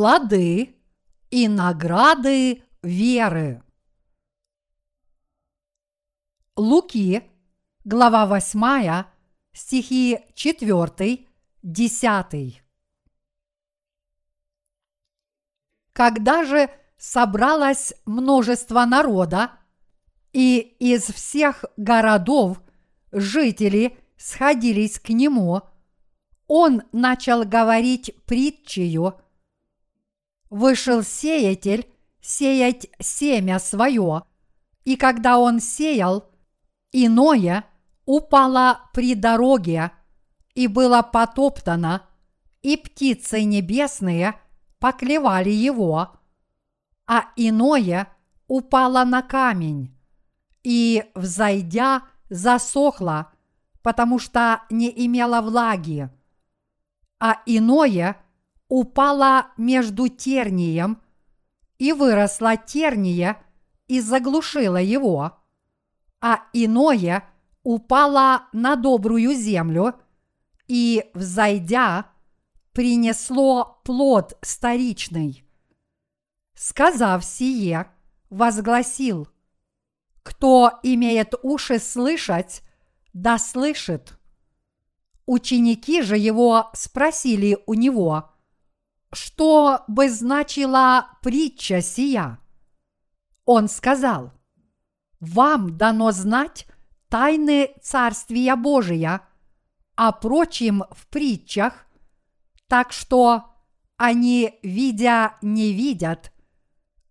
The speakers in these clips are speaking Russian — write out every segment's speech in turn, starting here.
плоды и награды веры. Луки, глава 8, стихи 4, 10. Когда же собралось множество народа, и из всех городов жители сходились к нему, он начал говорить притчею. Вышел сеятель сеять семя свое, и когда он сеял, иное упало при дороге и было потоптано, и птицы небесные поклевали его, а иное упало на камень, и, взойдя, засохло, потому что не имело влаги, а иное упало между тернием, и выросла терния и заглушила его, а иное упало на добрую землю и, взойдя, принесло плод старичный. Сказав сие, возгласил, кто имеет уши слышать, да слышит. Ученики же его спросили у него, что бы значила притча сия. Он сказал, вам дано знать тайны Царствия Божия, а прочим в притчах, так что они, видя, не видят,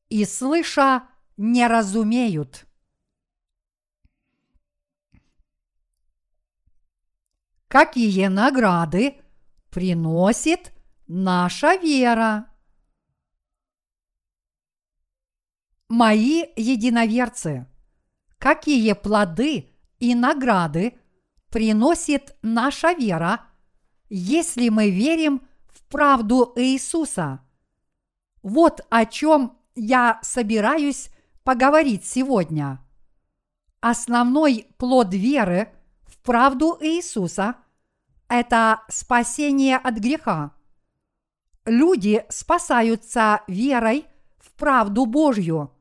и слыша, не разумеют. Какие награды приносит наша вера? Мои единоверцы, какие плоды и награды приносит наша вера, если мы верим в правду Иисуса? Вот о чем я собираюсь поговорить сегодня. Основной плод веры в правду Иисуса – это спасение от греха. Люди спасаются верой в правду Божью.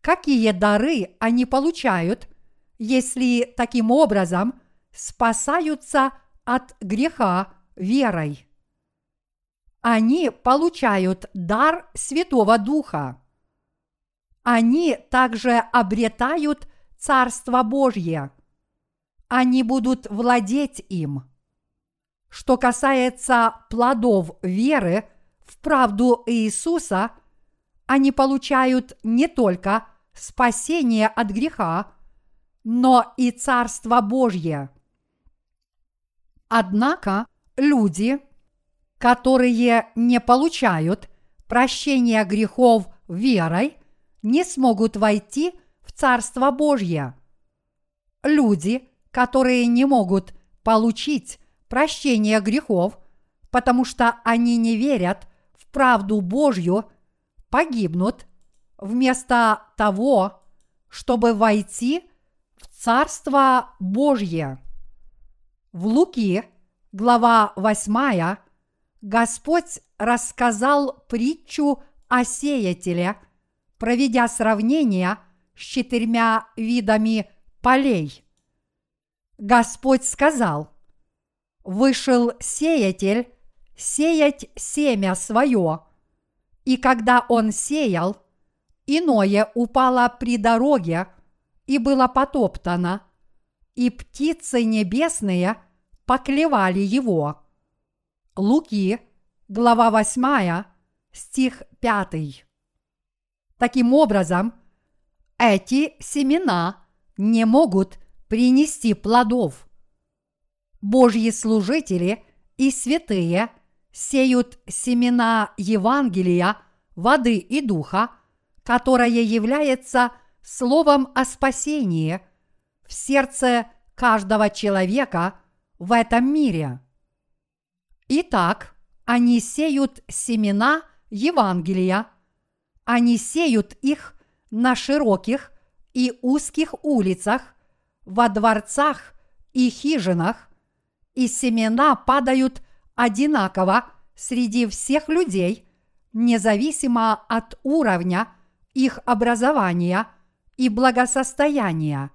Какие дары они получают, если таким образом спасаются от греха верой? они получают дар Святого Духа. Они также обретают Царство Божье. Они будут владеть им. Что касается плодов веры в правду Иисуса, они получают не только спасение от греха, но и Царство Божье. Однако люди – которые не получают прощения грехов верой, не смогут войти в Царство Божье. Люди, которые не могут получить прощение грехов, потому что они не верят в правду Божью, погибнут вместо того, чтобы войти в Царство Божье. В Луки, глава 8, Господь рассказал притчу о сеятеле, проведя сравнение с четырьмя видами полей. Господь сказал, «Вышел сеятель сеять семя свое, и когда он сеял, иное упало при дороге и было потоптано, и птицы небесные поклевали его». Луки, глава 8, стих 5. Таким образом, эти семена не могут принести плодов. Божьи служители и святые сеют семена Евангелия, воды и духа, которое является словом о спасении в сердце каждого человека в этом мире – Итак, они сеют семена Евангелия, они сеют их на широких и узких улицах, во дворцах и хижинах, и семена падают одинаково среди всех людей, независимо от уровня их образования и благосостояния.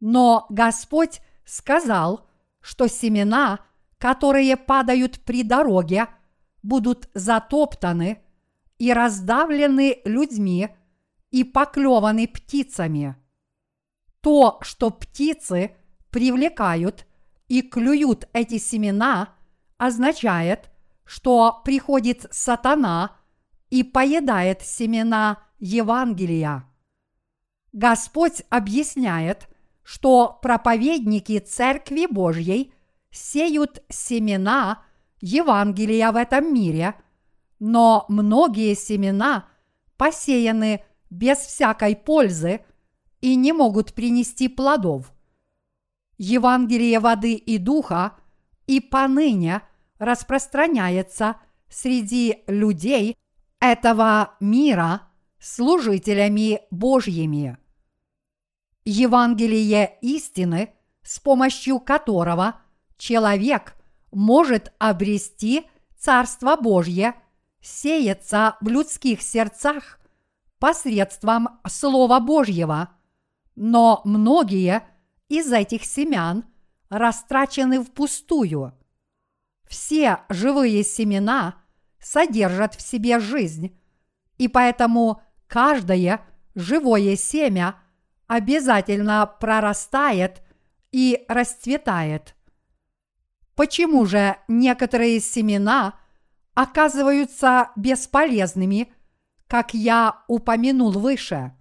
Но Господь сказал, что семена, которые падают при дороге, будут затоптаны и раздавлены людьми и поклеваны птицами. То, что птицы привлекают и клюют эти семена, означает, что приходит сатана и поедает семена Евангелия. Господь объясняет, что проповедники Церкви Божьей сеют семена Евангелия в этом мире, но многие семена посеяны без всякой пользы и не могут принести плодов. Евангелие воды и духа и поныне распространяется среди людей этого мира служителями Божьими. Евангелие истины, с помощью которого человек может обрести Царство Божье, сеется в людских сердцах посредством Слова Божьего, но многие из этих семян растрачены впустую. Все живые семена содержат в себе жизнь, и поэтому каждое живое семя – обязательно прорастает и расцветает. Почему же некоторые семена оказываются бесполезными, как я упомянул выше?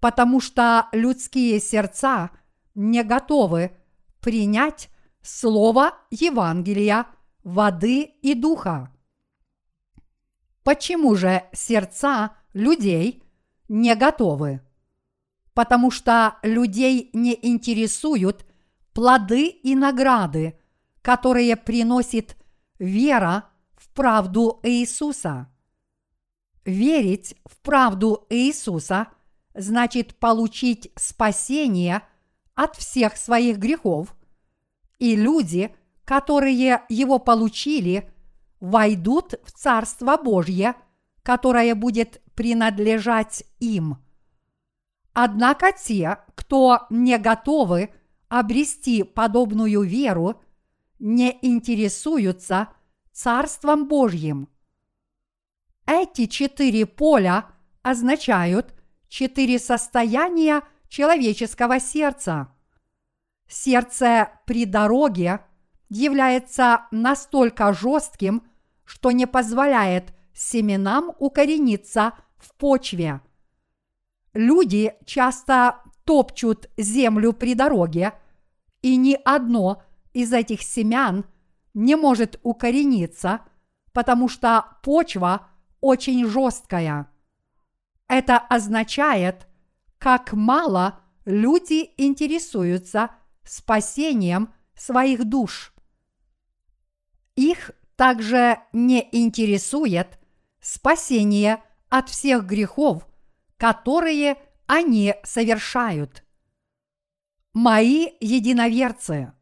Потому что людские сердца не готовы принять слово Евангелия, воды и духа. Почему же сердца людей не готовы? потому что людей не интересуют плоды и награды, которые приносит вера в правду Иисуса. Верить в правду Иисуса значит получить спасение от всех своих грехов, и люди, которые его получили, войдут в Царство Божье, которое будет принадлежать им – Однако те, кто не готовы обрести подобную веру, не интересуются Царством Божьим. Эти четыре поля означают четыре состояния человеческого сердца. Сердце при дороге является настолько жестким, что не позволяет семенам укорениться в почве – Люди часто топчут землю при дороге, и ни одно из этих семян не может укорениться, потому что почва очень жесткая. Это означает, как мало люди интересуются спасением своих душ. Их также не интересует спасение от всех грехов которые они совершают. Мои единоверцы,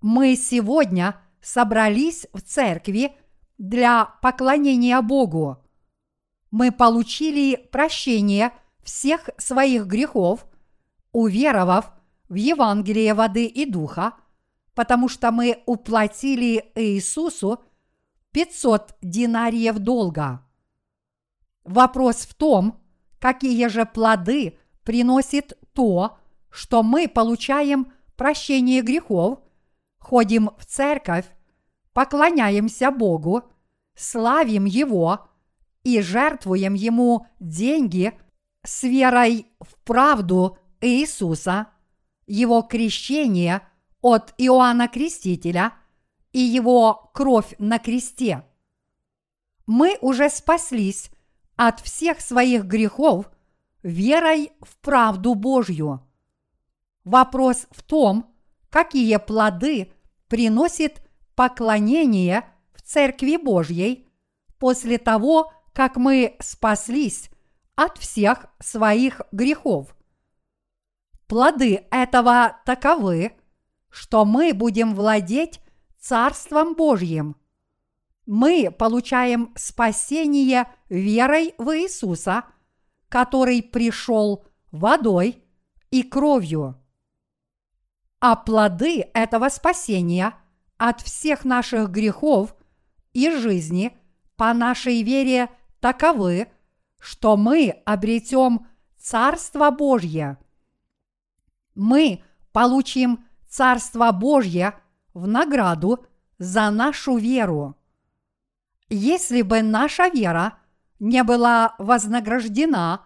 мы сегодня собрались в церкви для поклонения Богу. Мы получили прощение всех своих грехов, уверовав в Евангелие воды и духа, потому что мы уплатили Иисусу 500 динариев долга. Вопрос в том, какие же плоды приносит то, что мы получаем прощение грехов, ходим в церковь, поклоняемся Богу, славим Его и жертвуем Ему деньги с верой в правду Иисуса, Его крещение от Иоанна Крестителя и Его кровь на кресте. Мы уже спаслись от всех своих грехов верой в правду Божью. Вопрос в том, какие плоды приносит поклонение в Церкви Божьей после того, как мы спаслись от всех своих грехов. Плоды этого таковы, что мы будем владеть Царством Божьим. Мы получаем спасение верой в Иисуса, который пришел водой и кровью. А плоды этого спасения от всех наших грехов и жизни по нашей вере таковы, что мы обретем Царство Божье. Мы получим Царство Божье в награду за нашу веру. Если бы наша вера не была вознаграждена,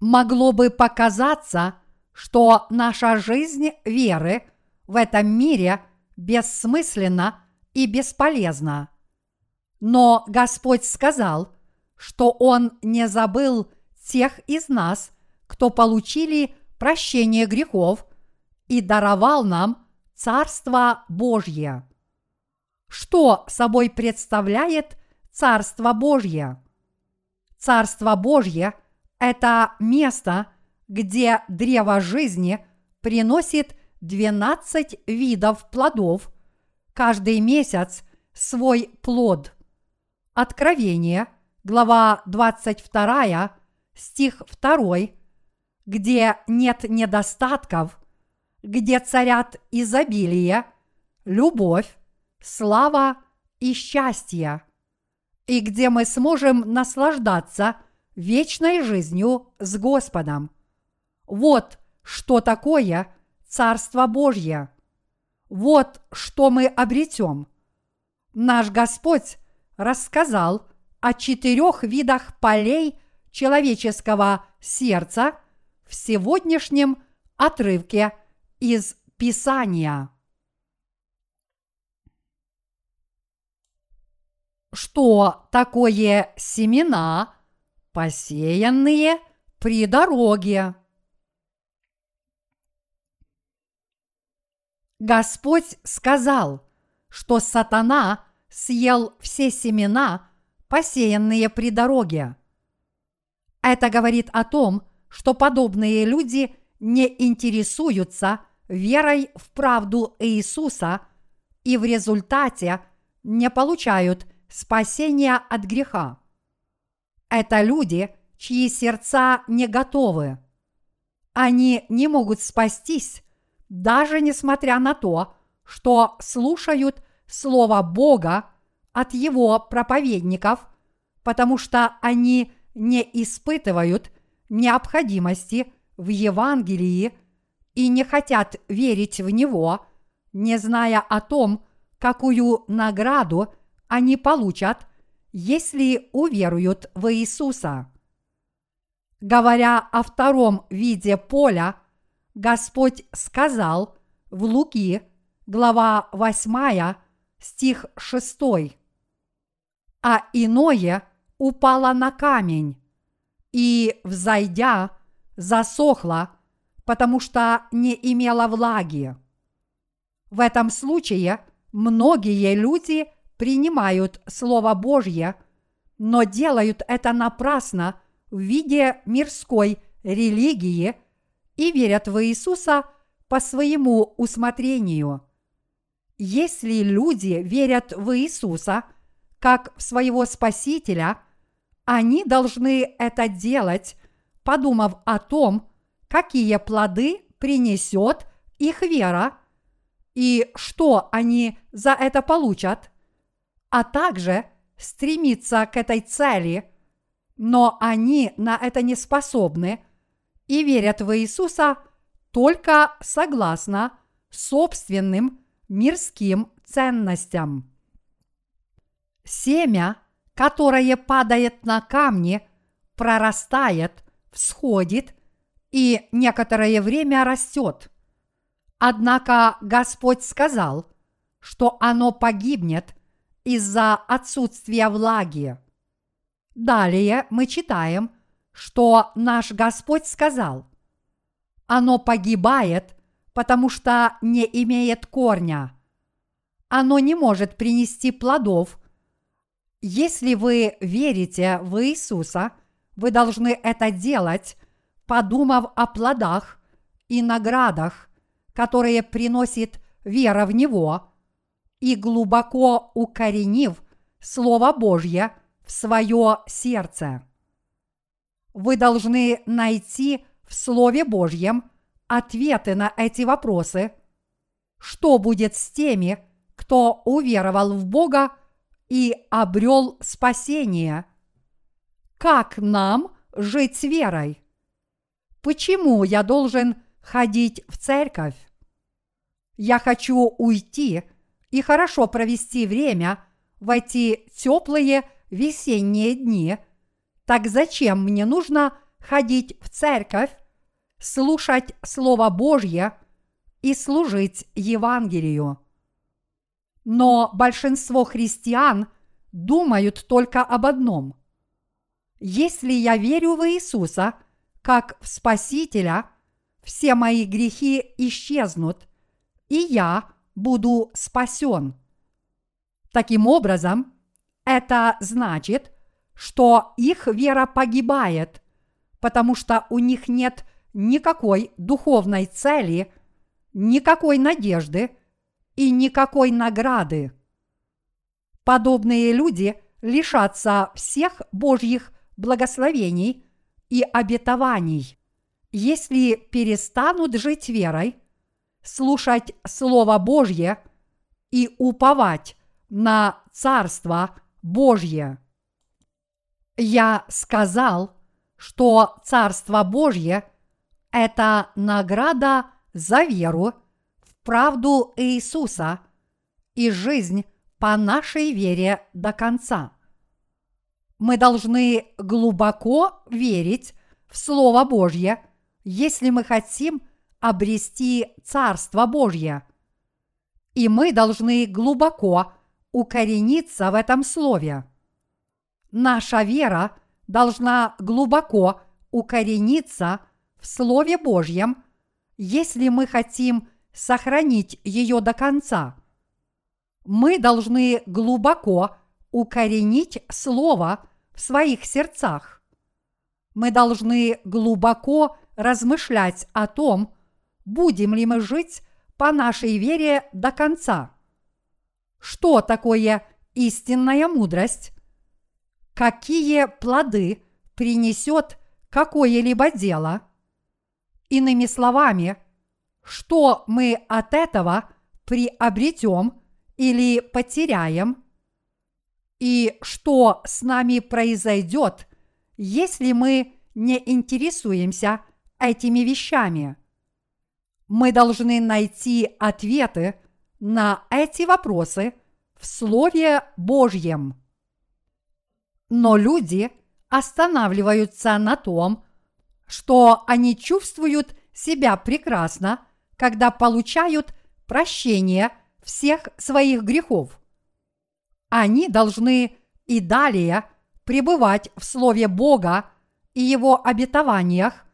могло бы показаться, что наша жизнь веры в этом мире бессмысленна и бесполезна. Но Господь сказал, что Он не забыл тех из нас, кто получили прощение грехов и даровал нам Царство Божье. Что собой представляет Царство Божье? Царство Божье – это место, где древо жизни приносит 12 видов плодов, каждый месяц свой плод. Откровение, глава 22, стих 2, где нет недостатков, где царят изобилие, любовь, слава и счастье, и где мы сможем наслаждаться вечной жизнью с Господом. Вот что такое Царство Божье. Вот что мы обретем. Наш Господь рассказал о четырех видах полей человеческого сердца в сегодняшнем отрывке из Писания. Что такое семена, посеянные при дороге? Господь сказал, что сатана съел все семена, посеянные при дороге. Это говорит о том, что подобные люди не интересуются верой в правду Иисуса и в результате не получают спасения от греха. Это люди, чьи сердца не готовы. Они не могут спастись, даже несмотря на то, что слушают Слово Бога от Его проповедников, потому что они не испытывают необходимости в Евангелии и не хотят верить в Него, не зная о том, какую награду они получат, если уверуют в Иисуса. Говоря о втором виде поля, Господь сказал в Луки, глава 8, стих 6. А иное упало на камень и, взойдя, засохло, потому что не имело влаги. В этом случае многие люди принимают Слово Божье, но делают это напрасно в виде мирской религии и верят в Иисуса по своему усмотрению. Если люди верят в Иисуса как в своего Спасителя, они должны это делать, подумав о том, какие плоды принесет их вера и что они за это получат, а также стремиться к этой цели, но они на это не способны и верят в Иисуса только согласно собственным мирским ценностям. Семя, которое падает на камни, прорастает, всходит и некоторое время растет. Однако Господь сказал, что оно погибнет из-за отсутствия влаги. Далее мы читаем, что наш Господь сказал, оно погибает, потому что не имеет корня. Оно не может принести плодов. Если вы верите в Иисуса, вы должны это делать, подумав о плодах и наградах, которые приносит вера в Него, и глубоко укоренив Слово Божье в свое сердце. Вы должны найти в Слове Божьем ответы на эти вопросы. Что будет с теми, кто уверовал в Бога и обрел спасение? Как нам жить с верой? Почему я должен ходить в церковь? Я хочу уйти и хорошо провести время в эти теплые весенние дни. Так зачем мне нужно ходить в церковь, слушать Слово Божье и служить Евангелию? Но большинство христиан думают только об одном. Если я верю в Иисуса как в Спасителя, все мои грехи исчезнут, и я буду спасен. Таким образом, это значит, что их вера погибает, потому что у них нет никакой духовной цели, никакой надежды и никакой награды. Подобные люди лишатся всех Божьих благословений и обетований, если перестанут жить верой, слушать Слово Божье и уповать на Царство Божье. Я сказал, что Царство Божье – это награда за веру правду Иисуса и жизнь по нашей вере до конца. Мы должны глубоко верить в Слово Божье, если мы хотим обрести Царство Божье. И мы должны глубоко укорениться в этом Слове. Наша вера должна глубоко укорениться в Слове Божьем, если мы хотим сохранить ее до конца. Мы должны глубоко укоренить Слово в своих сердцах. Мы должны глубоко размышлять о том, будем ли мы жить по нашей вере до конца. Что такое истинная мудрость? Какие плоды принесет какое-либо дело? Иными словами, что мы от этого приобретем или потеряем? И что с нами произойдет, если мы не интересуемся этими вещами? Мы должны найти ответы на эти вопросы в Слове Божьем. Но люди останавливаются на том, что они чувствуют себя прекрасно, когда получают прощение всех своих грехов. Они должны и далее пребывать в Слове Бога и Его обетованиях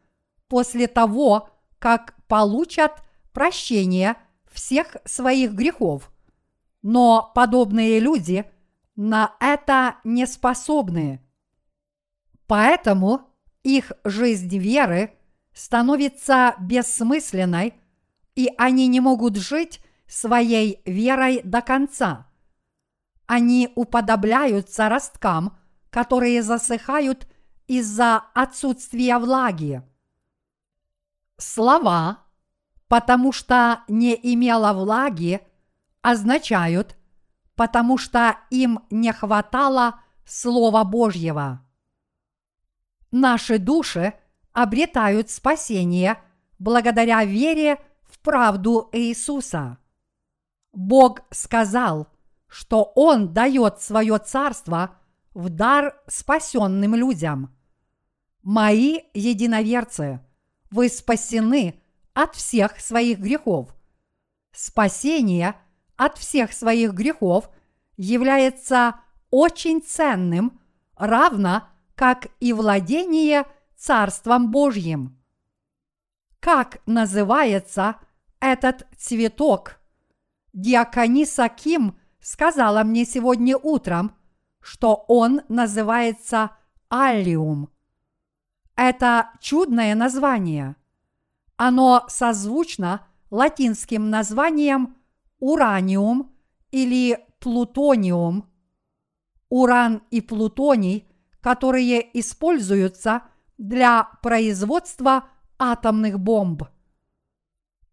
после того, как получат прощение всех своих грехов. Но подобные люди на это не способны. Поэтому их жизнь веры становится бессмысленной, и они не могут жить своей верой до конца. Они уподобляются росткам, которые засыхают из-за отсутствия влаги. Слова потому что не имела влаги, означают, потому что им не хватало Слова Божьего. Наши души обретают спасение благодаря вере правду Иисуса. Бог сказал, что Он дает свое царство в дар спасенным людям. Мои единоверцы, вы спасены – от всех своих грехов. Спасение от всех своих грехов является очень ценным, равно как и владение Царством Божьим. Как называется этот цветок? Диакониса Ким сказала мне сегодня утром, что он называется аллиум. Это чудное название – оно созвучно латинским названием ураниум или плутониум. уран и плутоний, которые используются для производства атомных бомб.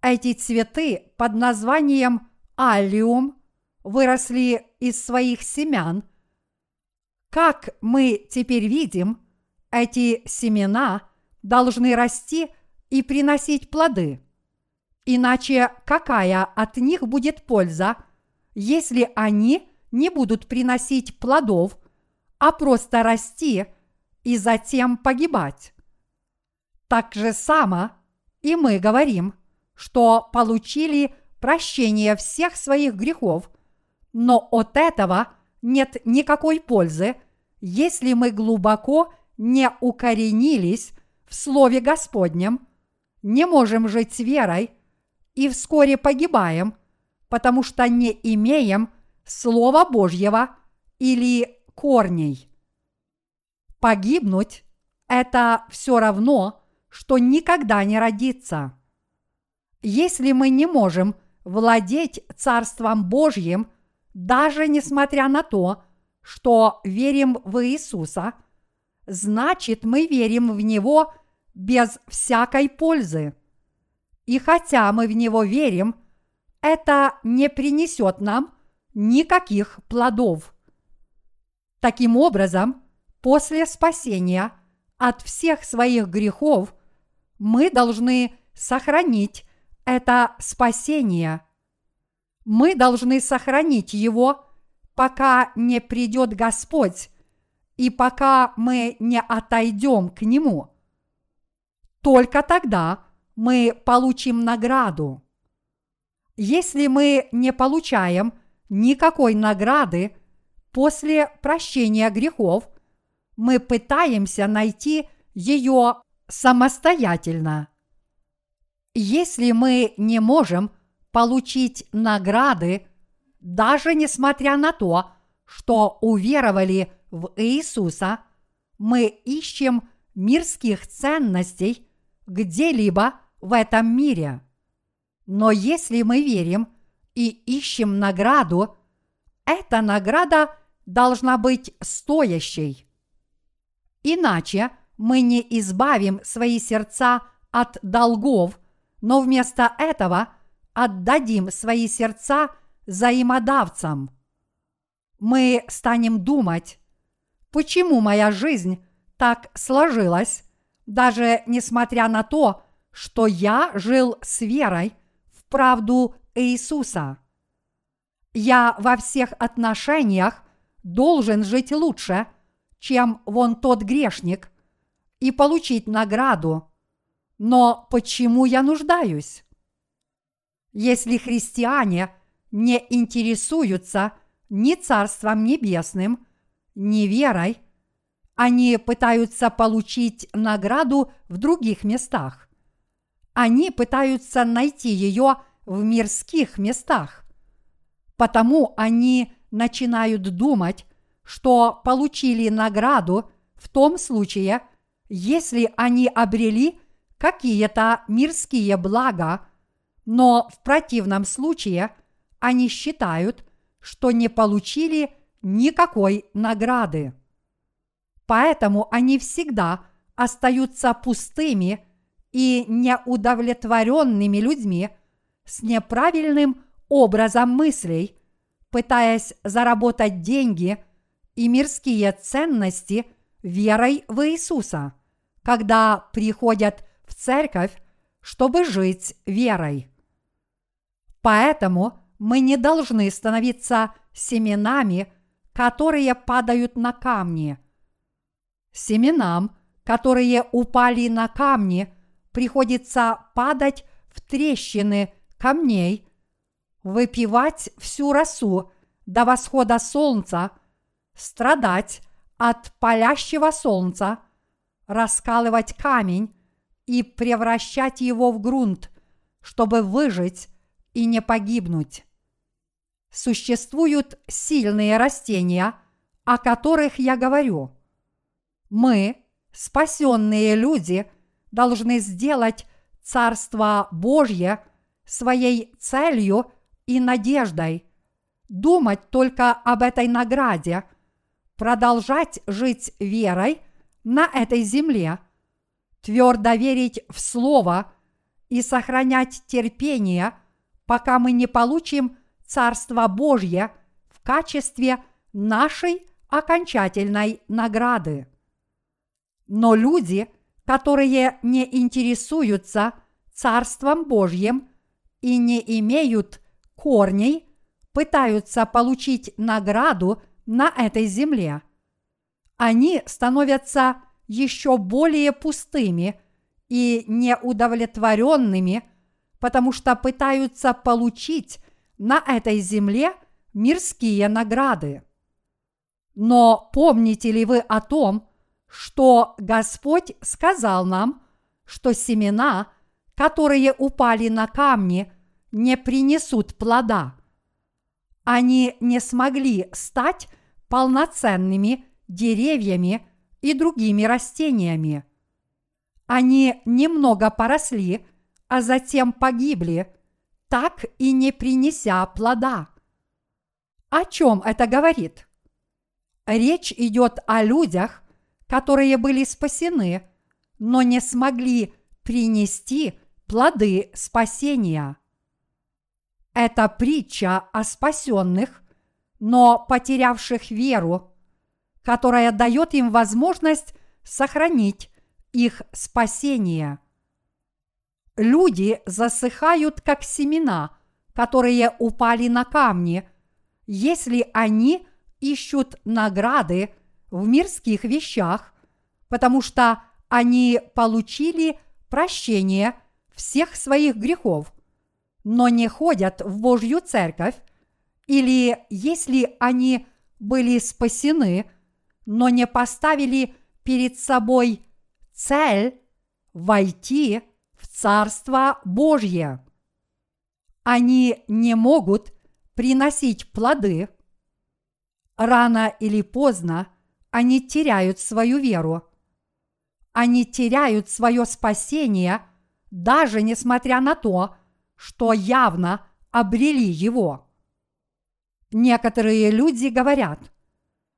Эти цветы под названием аллиум выросли из своих семян. Как мы теперь видим, эти семена должны расти и приносить плоды. Иначе какая от них будет польза, если они не будут приносить плодов, а просто расти и затем погибать? Так же само и мы говорим, что получили прощение всех своих грехов, но от этого нет никакой пользы, если мы глубоко не укоренились в Слове Господнем, не можем жить с верой и вскоре погибаем, потому что не имеем Слова Божьего или корней. Погибнуть – это все равно, что никогда не родиться. Если мы не можем владеть Царством Божьим, даже несмотря на то, что верим в Иисуса, значит мы верим в Него без всякой пользы. И хотя мы в Него верим, это не принесет нам никаких плодов. Таким образом, после спасения от всех своих грехов мы должны сохранить это спасение. Мы должны сохранить его, пока не придет Господь и пока мы не отойдем к Нему. Только тогда мы получим награду. Если мы не получаем никакой награды после прощения грехов, мы пытаемся найти ее самостоятельно. Если мы не можем получить награды, даже несмотря на то, что уверовали в Иисуса, мы ищем мирских ценностей где-либо в этом мире. Но если мы верим и ищем награду, эта награда должна быть стоящей. Иначе мы не избавим свои сердца от долгов – но вместо этого отдадим свои сердца взаимодавцам. Мы станем думать, почему моя жизнь так сложилась, даже несмотря на то, что я жил с верой в правду Иисуса. Я во всех отношениях должен жить лучше, чем вон тот грешник, и получить награду – но почему я нуждаюсь? Если христиане не интересуются ни Царством Небесным, ни верой, они пытаются получить награду в других местах. Они пытаются найти ее в мирских местах. Потому они начинают думать, что получили награду в том случае, если они обрели какие-то мирские блага, но в противном случае они считают, что не получили никакой награды. Поэтому они всегда остаются пустыми и неудовлетворенными людьми с неправильным образом мыслей, пытаясь заработать деньги и мирские ценности верой в Иисуса, когда приходят в церковь, чтобы жить верой. Поэтому мы не должны становиться семенами, которые падают на камни. Семенам, которые упали на камни, приходится падать в трещины камней, выпивать всю росу до восхода солнца, страдать от палящего солнца, раскалывать камень и превращать его в грунт, чтобы выжить и не погибнуть. Существуют сильные растения, о которых я говорю. Мы, спасенные люди, должны сделать Царство Божье своей целью и надеждой, думать только об этой награде, продолжать жить верой на этой земле, твердо верить в Слово и сохранять терпение, пока мы не получим Царство Божье в качестве нашей окончательной награды. Но люди, которые не интересуются Царством Божьим и не имеют корней, пытаются получить награду на этой земле. Они становятся еще более пустыми и неудовлетворенными, потому что пытаются получить на этой земле мирские награды. Но помните ли вы о том, что Господь сказал нам, что семена, которые упали на камни, не принесут плода? Они не смогли стать полноценными деревьями и другими растениями. Они немного поросли, а затем погибли, так и не принеся плода. О чем это говорит? Речь идет о людях, которые были спасены, но не смогли принести плоды спасения. Это притча о спасенных, но потерявших веру, которая дает им возможность сохранить их спасение. Люди засыхают, как семена, которые упали на камни, если они ищут награды в мирских вещах, потому что они получили прощение всех своих грехов, но не ходят в Божью церковь, или если они были спасены, но не поставили перед собой цель войти в Царство Божье. Они не могут приносить плоды. Рано или поздно они теряют свою веру. Они теряют свое спасение, даже несмотря на то, что явно обрели его. Некоторые люди говорят,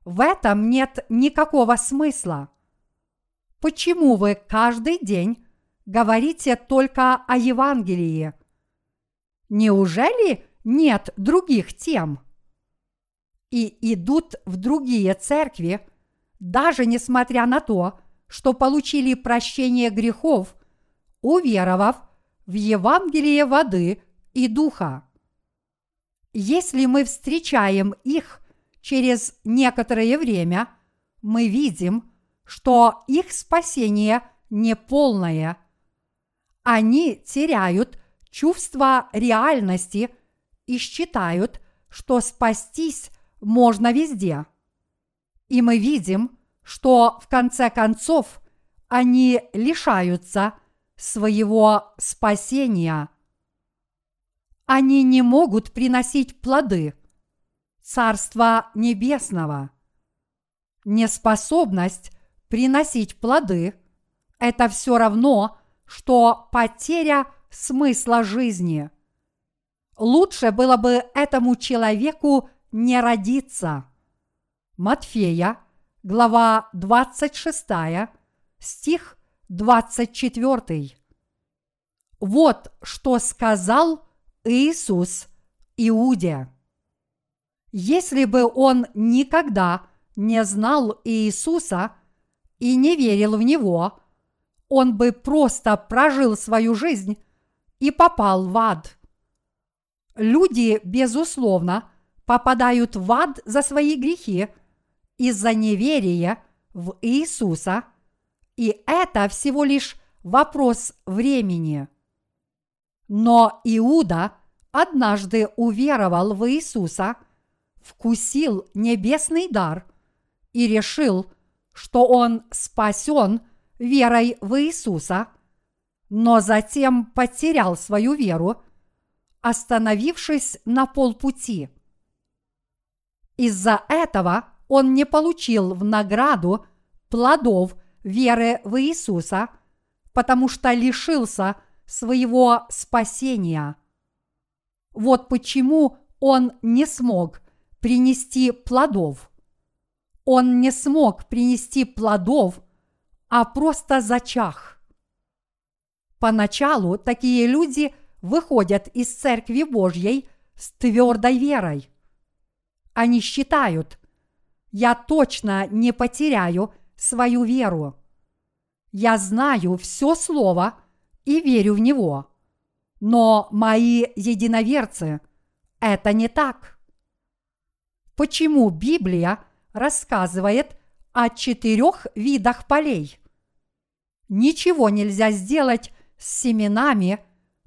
в этом нет никакого смысла. Почему вы каждый день говорите только о Евангелии? Неужели нет других тем? И идут в другие церкви, даже несмотря на то, что получили прощение грехов, уверовав в Евангелие воды и духа. Если мы встречаем их через некоторое время, мы видим, что их спасение неполное. Они теряют чувство реальности и считают, что спастись можно везде. И мы видим, что в конце концов они лишаются своего спасения. Они не могут приносить плоды Царства Небесного. Неспособность приносить плоды – это все равно, что потеря смысла жизни. Лучше было бы этому человеку не родиться. Матфея, глава 26, стих 24. Вот что сказал Иисус Иуде. Если бы он никогда не знал Иисуса и не верил в Него, он бы просто прожил свою жизнь и попал в ад. Люди, безусловно, попадают в ад за свои грехи из-за неверия в Иисуса – и это всего лишь вопрос времени. Но Иуда однажды уверовал в Иисуса, вкусил небесный дар и решил, что он спасен верой в Иисуса, но затем потерял свою веру, остановившись на полпути. Из-за этого он не получил в награду плодов веры в Иисуса, потому что лишился своего спасения. Вот почему он не смог принести плодов. он не смог принести плодов, а просто зачах. Поначалу такие люди выходят из Церкви Божьей с твердой верой. Они считают, я точно не потеряю свою веру. Я знаю все Слово и верю в него. Но мои единоверцы – это не так. Почему Библия рассказывает о четырех видах полей? Ничего нельзя сделать с семенами,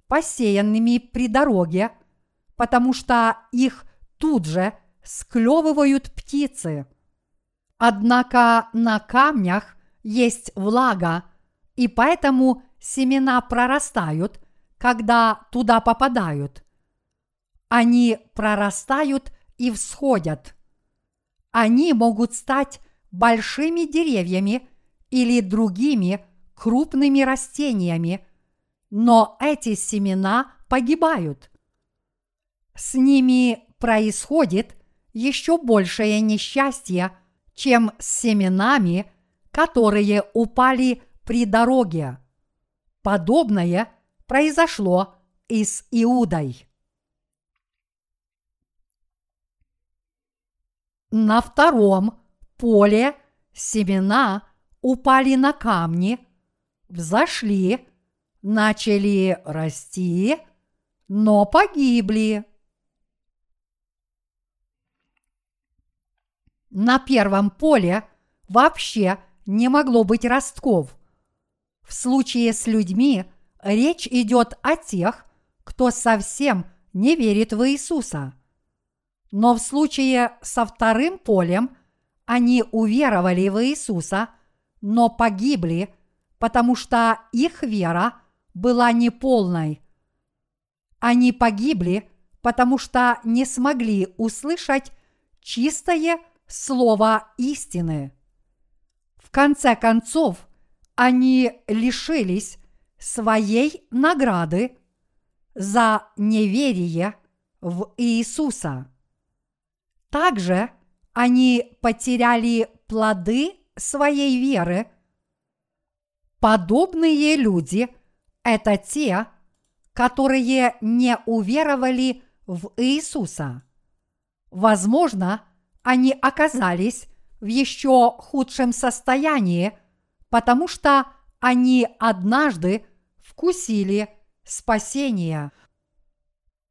посеянными при дороге, потому что их тут же склевывают птицы. Однако на камнях есть влага, и поэтому семена прорастают, когда туда попадают. Они прорастают и всходят. Они могут стать большими деревьями или другими крупными растениями, но эти семена погибают. С ними происходит еще большее несчастье, чем с семенами, которые упали при дороге. Подобное произошло и с Иудой. На втором поле семена упали на камни, взошли, начали расти, но погибли. На первом поле вообще не могло быть ростков. В случае с людьми речь идет о тех, кто совсем не верит в Иисуса. Но в случае со вторым полем они уверовали в Иисуса, но погибли, потому что их вера была неполной. Они погибли, потому что не смогли услышать чистое слово истины. В конце концов, они лишились своей награды за неверие в Иисуса. Также они потеряли плоды своей веры. Подобные люди – это те, которые не уверовали в Иисуса. Возможно, они оказались в еще худшем состоянии, потому что они однажды вкусили спасение.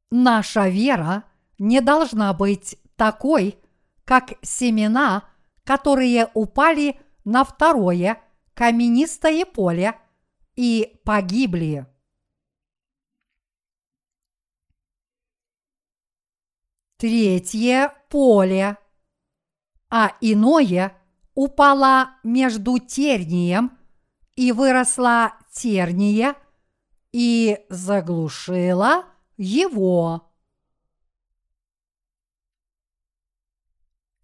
Наша вера не должна быть такой, как семена, которые упали на второе каменистое поле и погибли. Третье поле – а иное упало между тернием и выросла терния и заглушила его.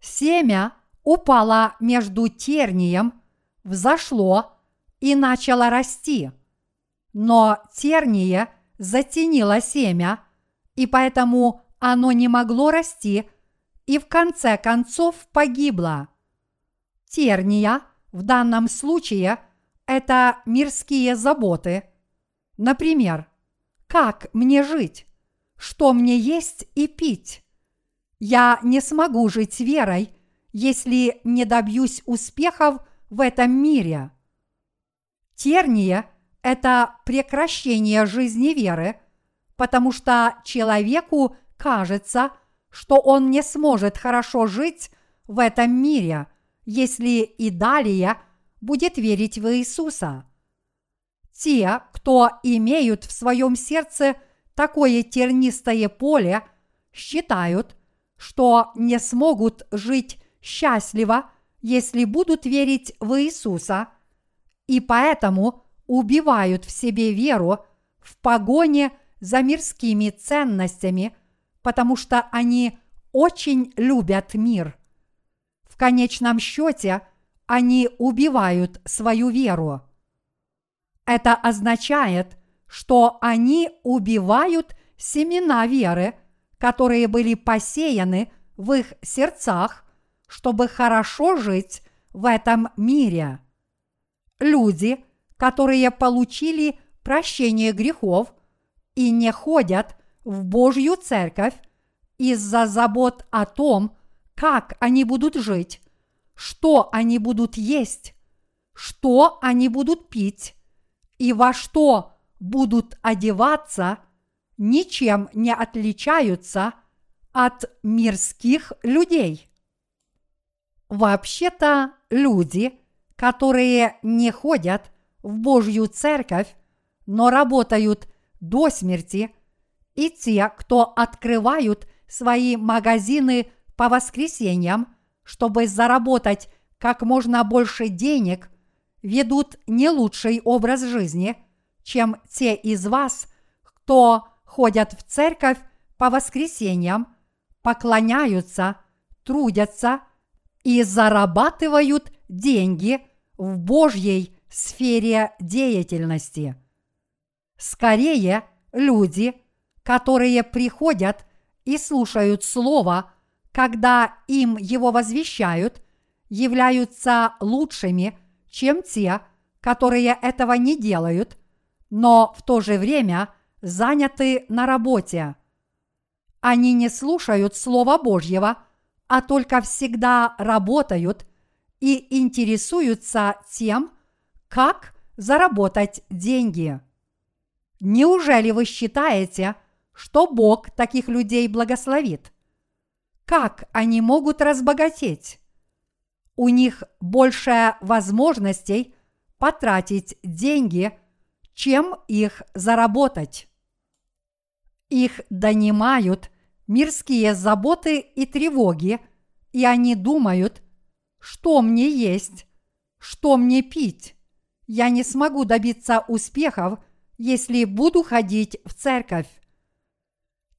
Семя упало между тернием, взошло и начало расти. Но терния затенила семя, и поэтому оно не могло расти и в конце концов погибла. Терния в данном случае – это мирские заботы. Например, как мне жить? Что мне есть и пить? Я не смогу жить верой, если не добьюсь успехов в этом мире. Терния – это прекращение жизни веры, потому что человеку кажется – что он не сможет хорошо жить в этом мире, если и далее будет верить в Иисуса. Те, кто имеют в своем сердце такое тернистое поле, считают, что не смогут жить счастливо, если будут верить в Иисуса, и поэтому убивают в себе веру в погоне за мирскими ценностями – потому что они очень любят мир. В конечном счете они убивают свою веру. Это означает, что они убивают семена веры, которые были посеяны в их сердцах, чтобы хорошо жить в этом мире. Люди, которые получили прощение грехов и не ходят в Божью церковь из-за забот о том, как они будут жить, что они будут есть, что они будут пить и во что будут одеваться, ничем не отличаются от мирских людей. Вообще-то люди, которые не ходят в Божью церковь, но работают до смерти, и те, кто открывают свои магазины по воскресеньям, чтобы заработать как можно больше денег, ведут не лучший образ жизни, чем те из вас, кто ходят в церковь по воскресеньям, поклоняются, трудятся и зарабатывают деньги в Божьей сфере деятельности. Скорее, люди, которые приходят и слушают Слово, когда им его возвещают, являются лучшими, чем те, которые этого не делают, но в то же время заняты на работе. Они не слушают Слова Божьего, а только всегда работают и интересуются тем, как заработать деньги. Неужели вы считаете, что Бог таких людей благословит? Как они могут разбогатеть? У них больше возможностей потратить деньги, чем их заработать. Их донимают мирские заботы и тревоги, и они думают, что мне есть, что мне пить, я не смогу добиться успехов, если буду ходить в церковь.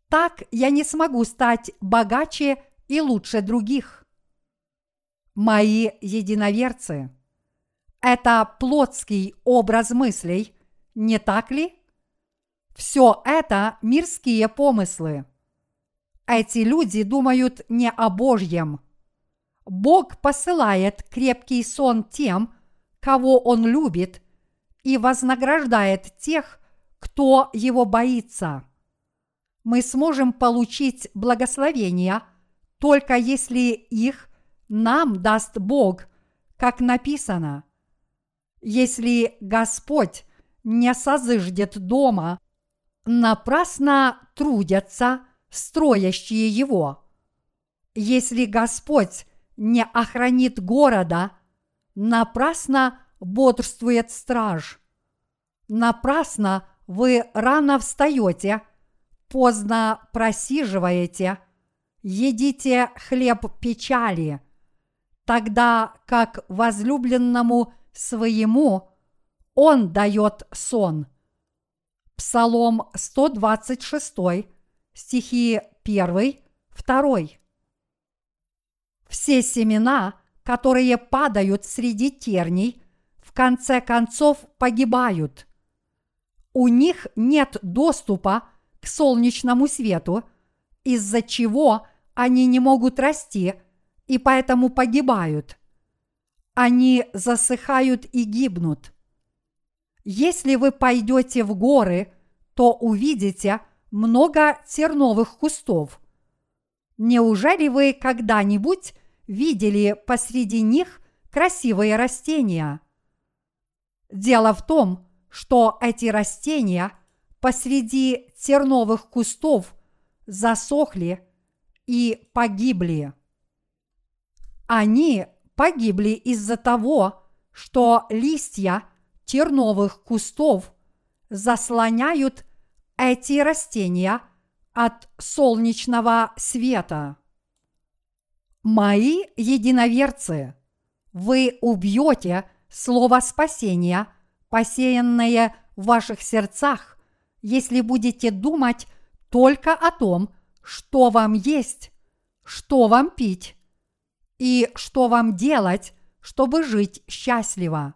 Так я не смогу стать богаче и лучше других. Мои единоверцы – это плотский образ мыслей, не так ли? Все это мирские помыслы. Эти люди думают не о Божьем. Бог посылает крепкий сон тем, кого Он любит, и вознаграждает тех, кто Его боится. Мы сможем получить благословения только если их нам даст Бог, как написано. Если Господь не созыждет дома, напрасно трудятся строящие его. Если Господь не охранит города – Напрасно бодрствует страж. Напрасно вы рано встаете, поздно просиживаете, едите хлеб печали, тогда как возлюбленному своему он дает сон. Псалом 126, стихи 1, 2. Все семена – которые падают среди терней, в конце концов погибают. У них нет доступа к солнечному свету, из-за чего они не могут расти и поэтому погибают. Они засыхают и гибнут. Если вы пойдете в горы, то увидите много терновых кустов. Неужели вы когда-нибудь видели посреди них красивые растения. Дело в том, что эти растения посреди терновых кустов засохли и погибли. Они погибли из-за того, что листья терновых кустов заслоняют эти растения от солнечного света. Мои единоверцы, вы убьете слово спасения, посеянное в ваших сердцах, если будете думать только о том, что вам есть, что вам пить и что вам делать, чтобы жить счастливо.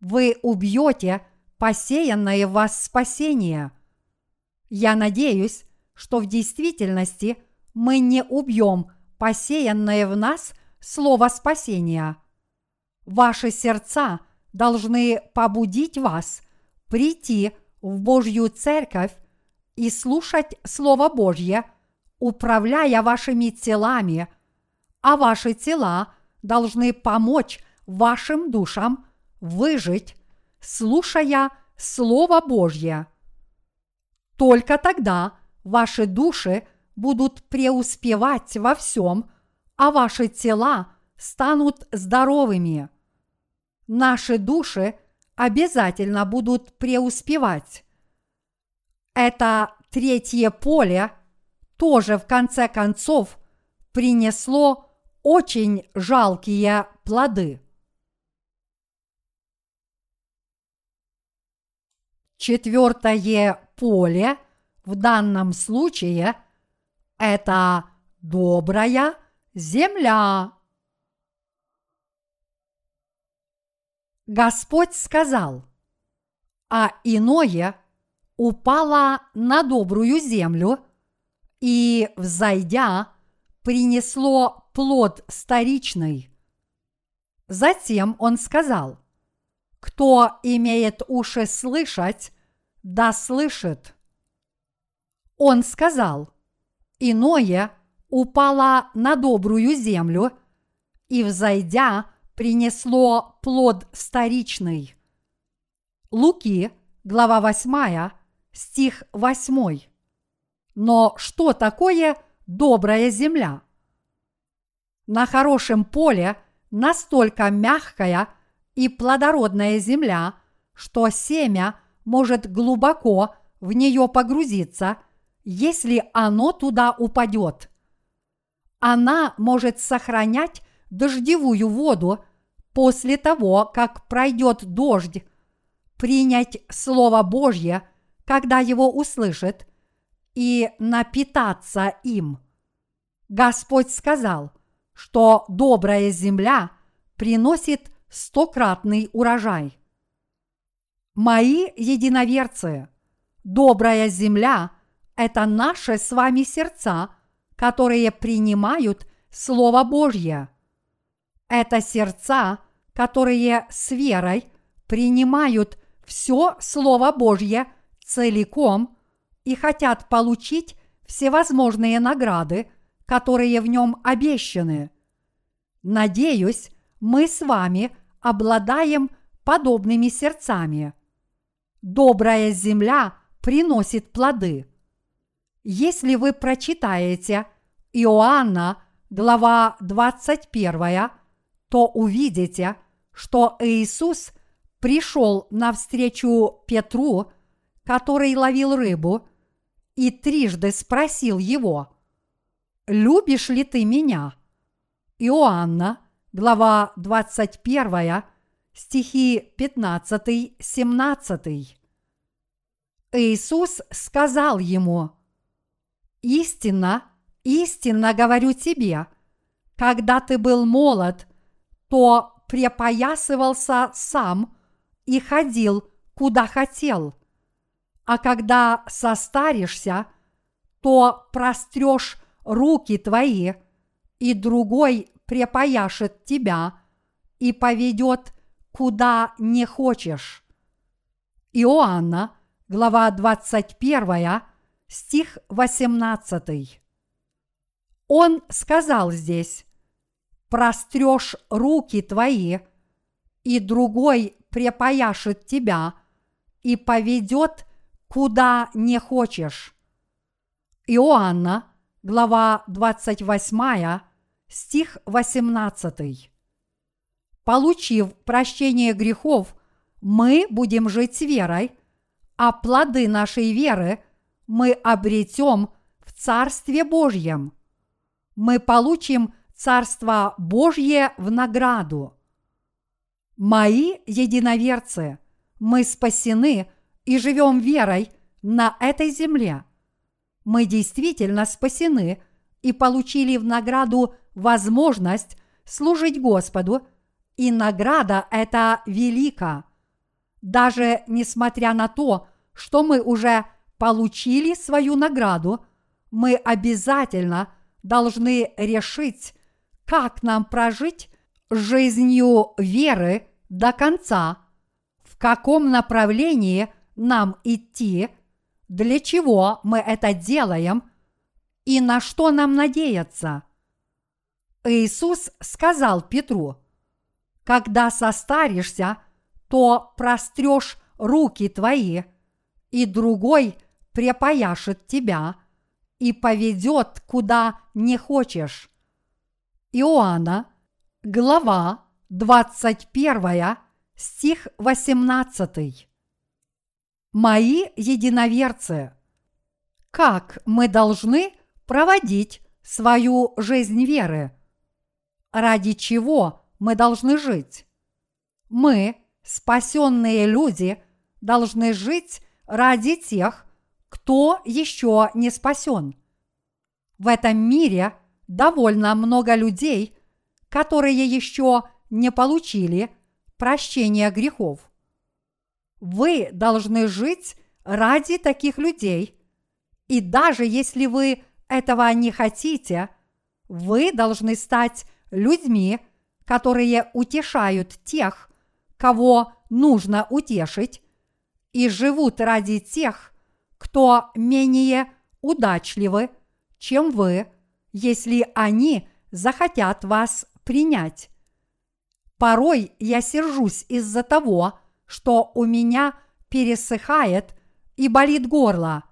Вы убьете посеянное в вас спасение. Я надеюсь, что в действительности мы не убьем – посеянное в нас слово спасения. Ваши сердца должны побудить вас прийти в Божью церковь и слушать Слово Божье, управляя вашими телами, а ваши тела должны помочь вашим душам выжить, слушая Слово Божье. Только тогда ваши души будут преуспевать во всем, а ваши тела станут здоровыми. Наши души обязательно будут преуспевать. Это третье поле тоже в конце концов принесло очень жалкие плоды. Четвертое поле в данном случае – это добрая земля. Господь сказал, а иное упало на добрую землю и, взойдя, принесло плод старичный. Затем он сказал, кто имеет уши слышать, да слышит. Он сказал, иное упало на добрую землю и, взойдя, принесло плод старичный. Луки, глава 8, стих 8. Но что такое добрая земля? На хорошем поле настолько мягкая – и плодородная земля, что семя может глубоко в нее погрузиться, если оно туда упадет. Она может сохранять дождевую воду после того, как пройдет дождь, принять Слово Божье, когда его услышит, и напитаться им. Господь сказал, что добрая земля приносит стократный урожай. Мои единоверцы, добрая земля – это наши с вами сердца, которые принимают Слово Божье. Это сердца, которые с верой принимают все Слово Божье целиком и хотят получить всевозможные награды, которые в нем обещаны. Надеюсь, мы с вами обладаем подобными сердцами. Добрая земля приносит плоды. Если вы прочитаете Иоанна, глава 21, то увидите, что Иисус пришел навстречу Петру, который ловил рыбу, и трижды спросил его, «Любишь ли ты меня?» Иоанна – глава 21, стихи 15-17. Иисус сказал ему, «Истинно, истинно говорю тебе, когда ты был молод, то препоясывался сам и ходил, куда хотел, а когда состаришься, то прострешь руки твои, и другой препояшет тебя и поведет, куда не хочешь. Иоанна, глава 21, стих 18. Он сказал здесь, прострешь руки твои, и другой препояшет тебя и поведет, куда не хочешь. Иоанна, глава 28, стих 18. Получив прощение грехов, мы будем жить верой, а плоды нашей веры мы обретем в Царстве Божьем. Мы получим Царство Божье в награду. Мои единоверцы, мы спасены и живем верой на этой земле. Мы действительно спасены и получили в награду возможность служить Господу, и награда эта велика. Даже несмотря на то, что мы уже получили свою награду, мы обязательно должны решить, как нам прожить жизнью веры до конца, в каком направлении нам идти, для чего мы это делаем и на что нам надеяться. Иисус сказал Петру, когда состаришься, то прострешь руки твои, и другой препояшет тебя и поведет, куда не хочешь. Иоанна, глава 21, стих 18. Мои единоверцы, как мы должны проводить свою жизнь веры? Ради чего мы должны жить? Мы, спасенные люди, должны жить ради тех, кто еще не спасен. В этом мире довольно много людей, которые еще не получили прощения грехов. Вы должны жить ради таких людей, и даже если вы этого не хотите, вы должны стать людьми, которые утешают тех, кого нужно утешить, и живут ради тех, кто менее удачливы, чем вы, если они захотят вас принять. Порой я сержусь из-за того, что у меня пересыхает и болит горло.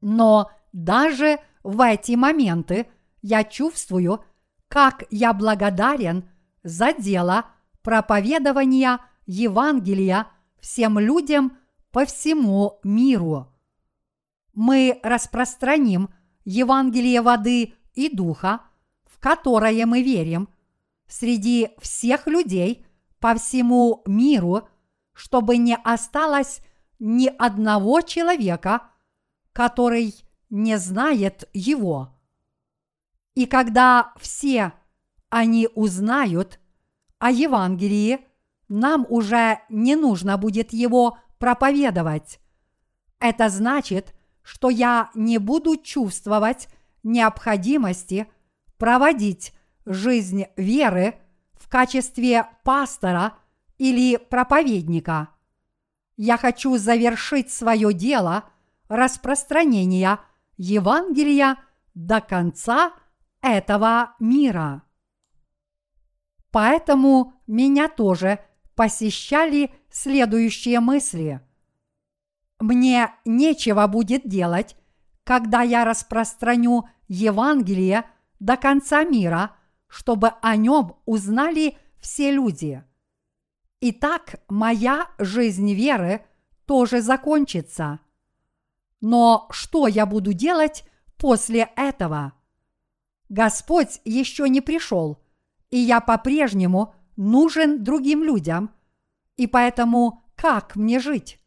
Но даже в эти моменты я чувствую, как я благодарен за дело проповедования Евангелия всем людям по всему миру. Мы распространим Евангелие воды и духа, в которое мы верим, среди всех людей по всему миру, чтобы не осталось ни одного человека, который не знает его. И когда все они узнают о Евангелии, нам уже не нужно будет его проповедовать. Это значит, что я не буду чувствовать необходимости проводить жизнь веры в качестве пастора или проповедника. Я хочу завершить свое дело распространения Евангелия до конца этого мира. Поэтому меня тоже посещали следующие мысли. Мне нечего будет делать, когда я распространю Евангелие до конца мира, чтобы о нем узнали все люди. Итак, моя жизнь веры тоже закончится. Но что я буду делать после этого? Господь еще не пришел, и я по-прежнему нужен другим людям, и поэтому как мне жить?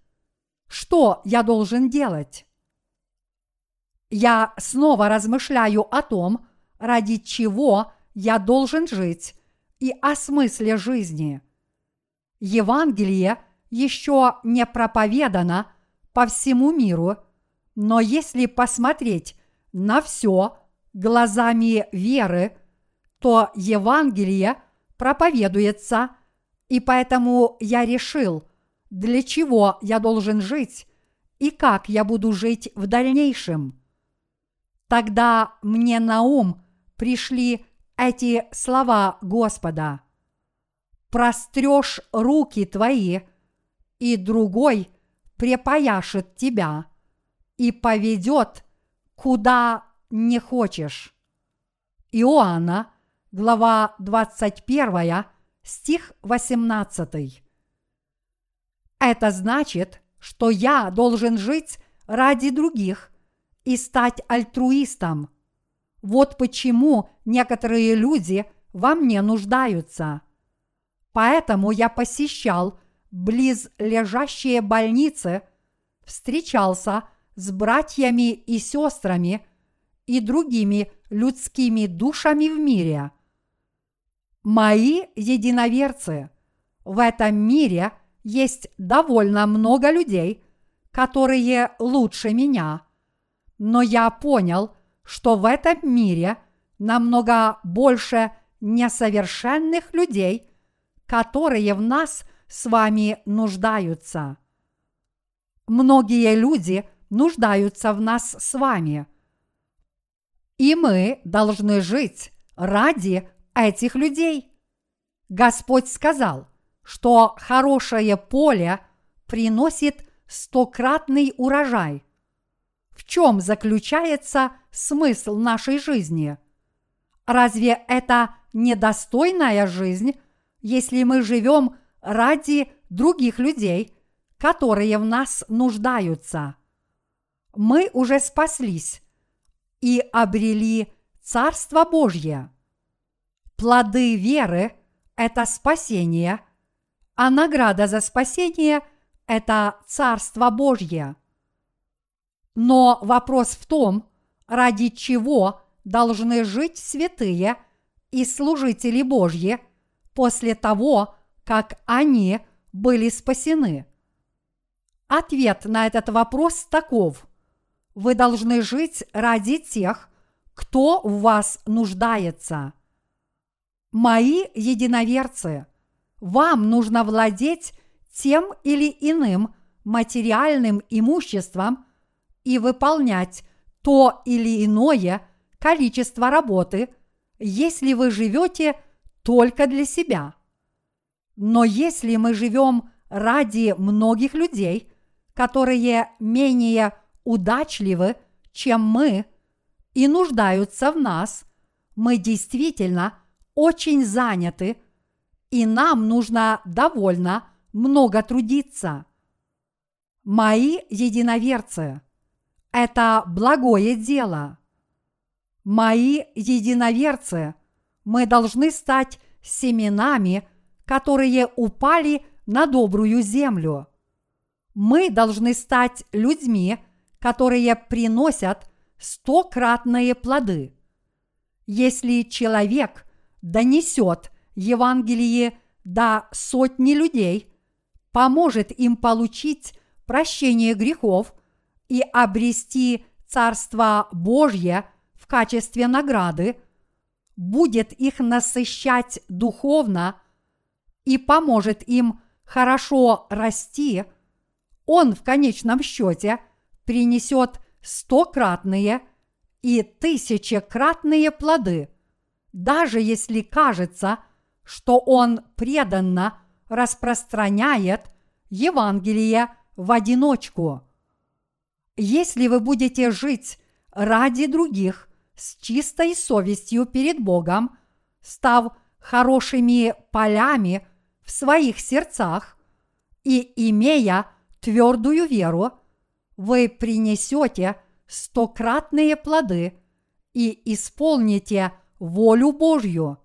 Что я должен делать? Я снова размышляю о том, ради чего я должен жить, и о смысле жизни. Евангелие еще не проповедано по всему миру, но если посмотреть на все глазами веры, то Евангелие проповедуется, и поэтому я решил, для чего я должен жить и как я буду жить в дальнейшем. Тогда мне на ум пришли эти слова Господа. «Прострешь руки твои, и другой препояшет тебя и поведет, куда не хочешь». Иоанна, глава 21, стих 18. Это значит, что я должен жить ради других и стать альтруистом. Вот почему некоторые люди во мне нуждаются. Поэтому я посещал близ лежащие больницы, встречался с братьями и сестрами и другими людскими душами в мире. Мои единоверцы, в этом мире есть довольно много людей, которые лучше меня, но я понял, что в этом мире намного больше несовершенных людей, которые в нас с вами нуждаются. Многие люди нуждаются в нас с вами. И мы должны жить ради этих людей. Господь сказал, что хорошее поле приносит стократный урожай. В чем заключается смысл нашей жизни? Разве это недостойная жизнь, если мы живем ради других людей, которые в нас нуждаются? Мы уже спаслись и обрели Царство Божье. Плоды веры – это спасение, а награда за спасение – это Царство Божье. Но вопрос в том, ради чего должны жить святые и служители Божьи после того, как они были спасены. Ответ на этот вопрос таков. Вы должны жить ради тех, кто в вас нуждается. Мои единоверцы, вам нужно владеть тем или иным материальным имуществом и выполнять то или иное количество работы, если вы живете только для себя. Но если мы живем ради многих людей, которые менее удачливы, чем мы, и нуждаются в нас, мы действительно очень заняты, и нам нужно довольно много трудиться. Мои единоверцы, это благое дело. Мои единоверцы, мы должны стать семенами, которые упали на добрую землю. Мы должны стать людьми, которые приносят стократные плоды. Если человек донесет Евангелие до сотни людей, поможет им получить прощение грехов и обрести Царство Божье в качестве награды, будет их насыщать духовно и поможет им хорошо расти, он в конечном счете принесет стократные и тысячекратные плоды, даже если кажется, что он преданно распространяет Евангелие в одиночку. Если вы будете жить ради других с чистой совестью перед Богом, став хорошими полями в своих сердцах и имея твердую веру – вы принесете стократные плоды и исполните волю Божью.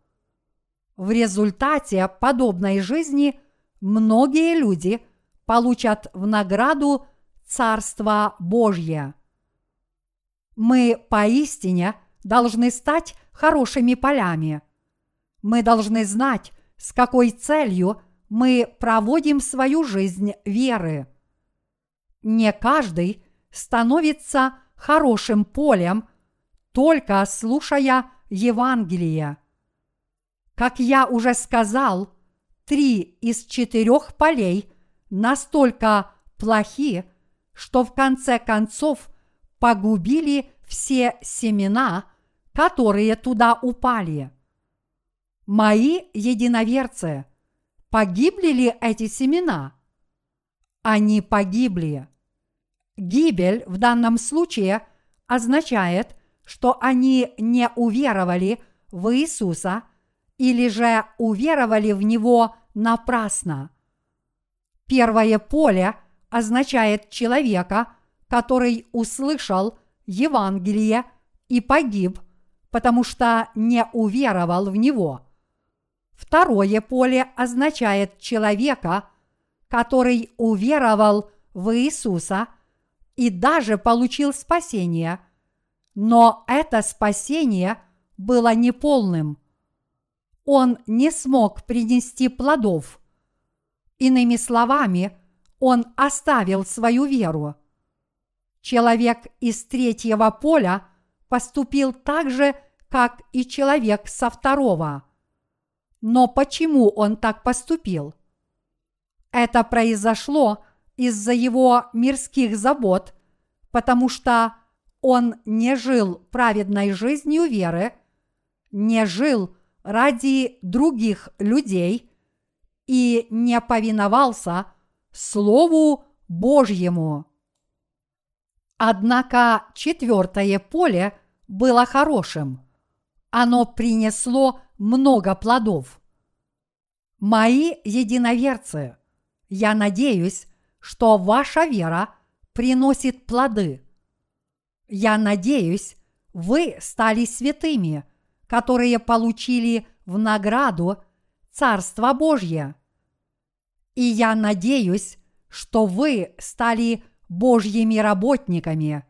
В результате подобной жизни многие люди получат в награду Царство Божье. Мы поистине должны стать хорошими полями. Мы должны знать, с какой целью мы проводим свою жизнь веры – не каждый становится хорошим полем, только слушая Евангелие. Как я уже сказал, три из четырех полей настолько плохи, что в конце концов погубили все семена, которые туда упали. Мои единоверцы, погибли ли эти семена? Они погибли. Гибель в данном случае означает, что они не уверовали в Иисуса или же уверовали в Него напрасно. Первое поле означает человека, который услышал Евангелие и погиб, потому что не уверовал в него. Второе поле означает человека, который уверовал в Иисуса – и даже получил спасение. Но это спасение было неполным. Он не смог принести плодов. Иными словами, он оставил свою веру. Человек из третьего поля поступил так же, как и человек со второго. Но почему он так поступил? Это произошло из-за его мирских забот, потому что он не жил праведной жизнью веры, не жил ради других людей и не повиновался Слову Божьему. Однако четвертое поле было хорошим. Оно принесло много плодов. Мои единоверцы, я надеюсь, что ваша вера приносит плоды. Я надеюсь, вы стали святыми, которые получили в награду Царство Божье. И я надеюсь, что вы стали Божьими работниками.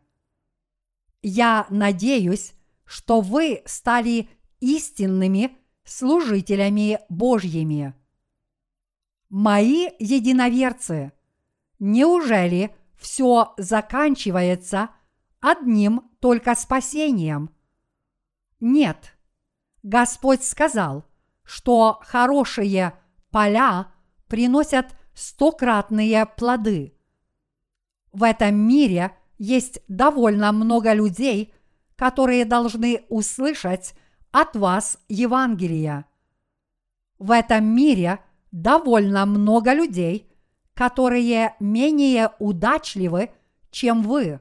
Я надеюсь, что вы стали истинными служителями Божьими. Мои единоверцы, неужели все заканчивается одним только спасением? Нет. Господь сказал, что хорошие поля приносят стократные плоды. В этом мире есть довольно много людей, которые должны услышать от вас Евангелие. В этом мире довольно много людей, которые менее удачливы, чем вы.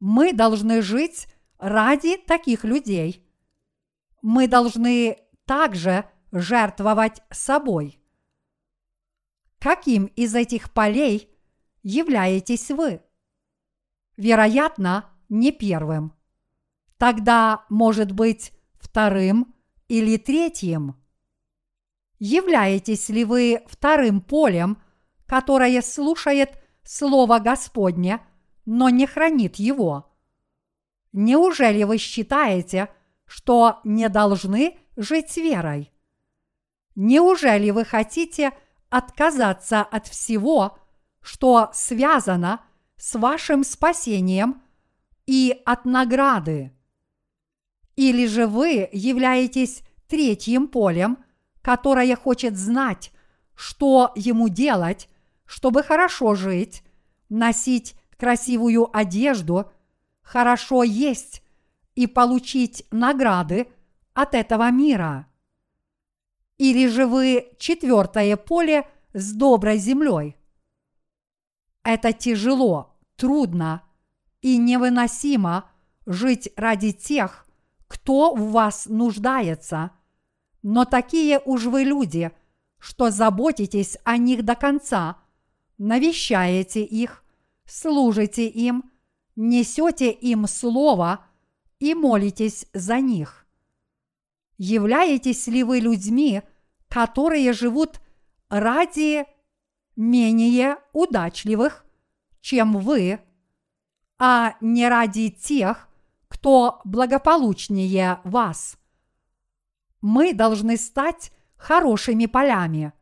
Мы должны жить ради таких людей. Мы должны также жертвовать собой. Каким из этих полей являетесь вы? Вероятно, не первым. Тогда, может быть, вторым или третьим. Являетесь ли вы вторым полем, которое слушает Слово Господне, но не хранит его? Неужели вы считаете, что не должны жить верой? Неужели вы хотите отказаться от всего, что связано с вашим спасением и от награды? Или же вы являетесь третьим полем, которое хочет знать, что ему делать, чтобы хорошо жить, носить красивую одежду, хорошо есть и получить награды от этого мира? Или же вы четвертое поле с доброй землей? Это тяжело, трудно и невыносимо жить ради тех, кто в вас нуждается. Но такие уж вы люди, что заботитесь о них до конца, навещаете их, служите им, несете им слово и молитесь за них. Являетесь ли вы людьми, которые живут ради менее удачливых, чем вы, а не ради тех, кто благополучнее вас. Мы должны стать хорошими полями.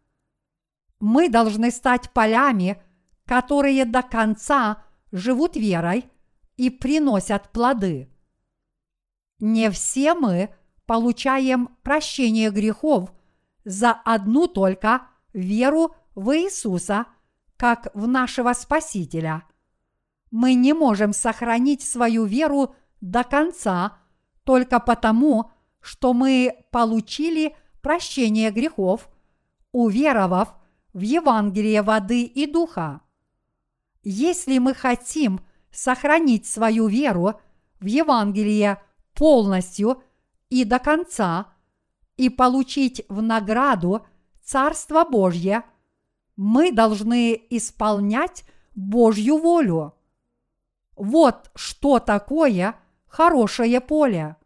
Мы должны стать полями, которые до конца живут верой и приносят плоды. Не все мы получаем прощение грехов за одну только веру в Иисуса, как в нашего Спасителя. Мы не можем сохранить свою веру до конца только потому, что мы получили прощение грехов, уверовав в Евангелие воды и духа. Если мы хотим сохранить свою веру в Евангелие полностью и до конца и получить в награду Царство Божье, мы должны исполнять Божью волю. Вот что такое хорошее поле.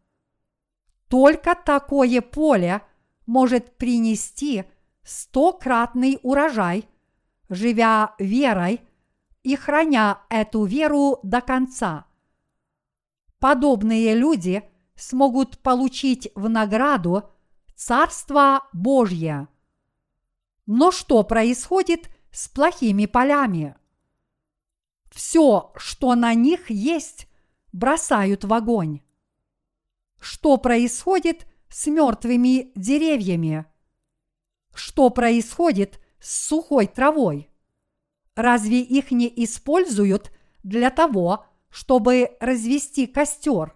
Только такое поле может принести стократный урожай, живя верой и храня эту веру до конца. Подобные люди смогут получить в награду Царство Божье. Но что происходит с плохими полями? Все, что на них есть, бросают в огонь. Что происходит с мертвыми деревьями? что происходит с сухой травой? Разве их не используют для того, чтобы развести костер?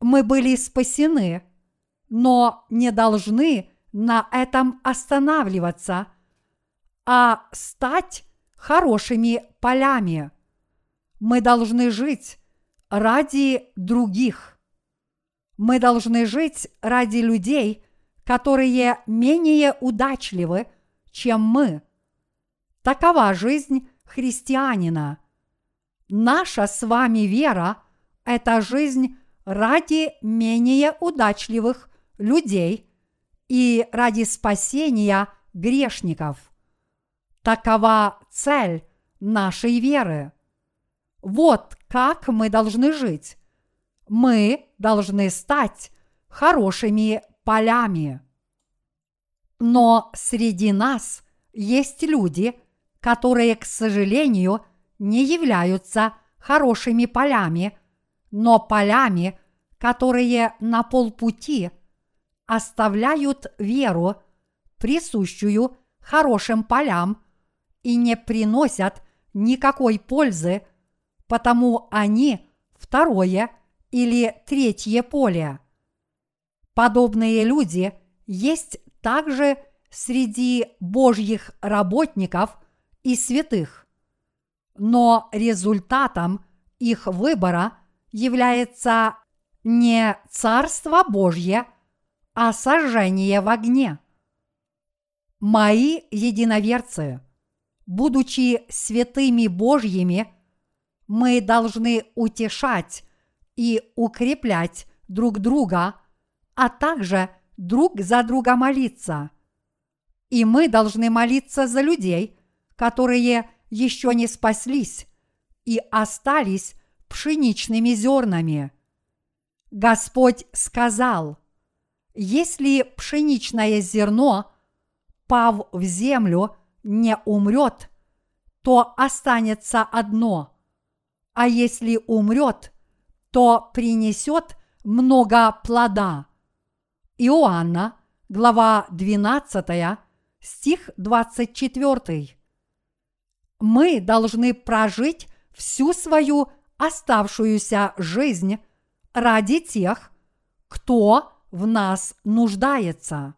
Мы были спасены, но не должны на этом останавливаться, а стать хорошими полями. Мы должны жить ради других. Мы должны жить ради людей, которые менее удачливы, чем мы. Такова жизнь христианина. Наша с вами вера – это жизнь ради менее удачливых людей и ради спасения грешников. Такова цель нашей веры. Вот как мы должны жить. Мы должны стать хорошими полями. Но среди нас есть люди, которые, к сожалению, не являются хорошими полями, но полями, которые на полпути оставляют веру, присущую хорошим полям, и не приносят никакой пользы, потому они второе или третье поле. Подобные люди есть также среди Божьих работников и святых. Но результатом их выбора является не Царство Божье, а сожжение в огне. Мои единоверцы, будучи святыми Божьими, мы должны утешать и укреплять друг друга, а также друг за друга молиться. И мы должны молиться за людей, которые еще не спаслись и остались пшеничными зернами. Господь сказал, если пшеничное зерно, пав в землю, не умрет, то останется одно, а если умрет, то принесет много плода. Иоанна, глава 12, стих 24. Мы должны прожить всю свою оставшуюся жизнь ради тех, кто в нас нуждается.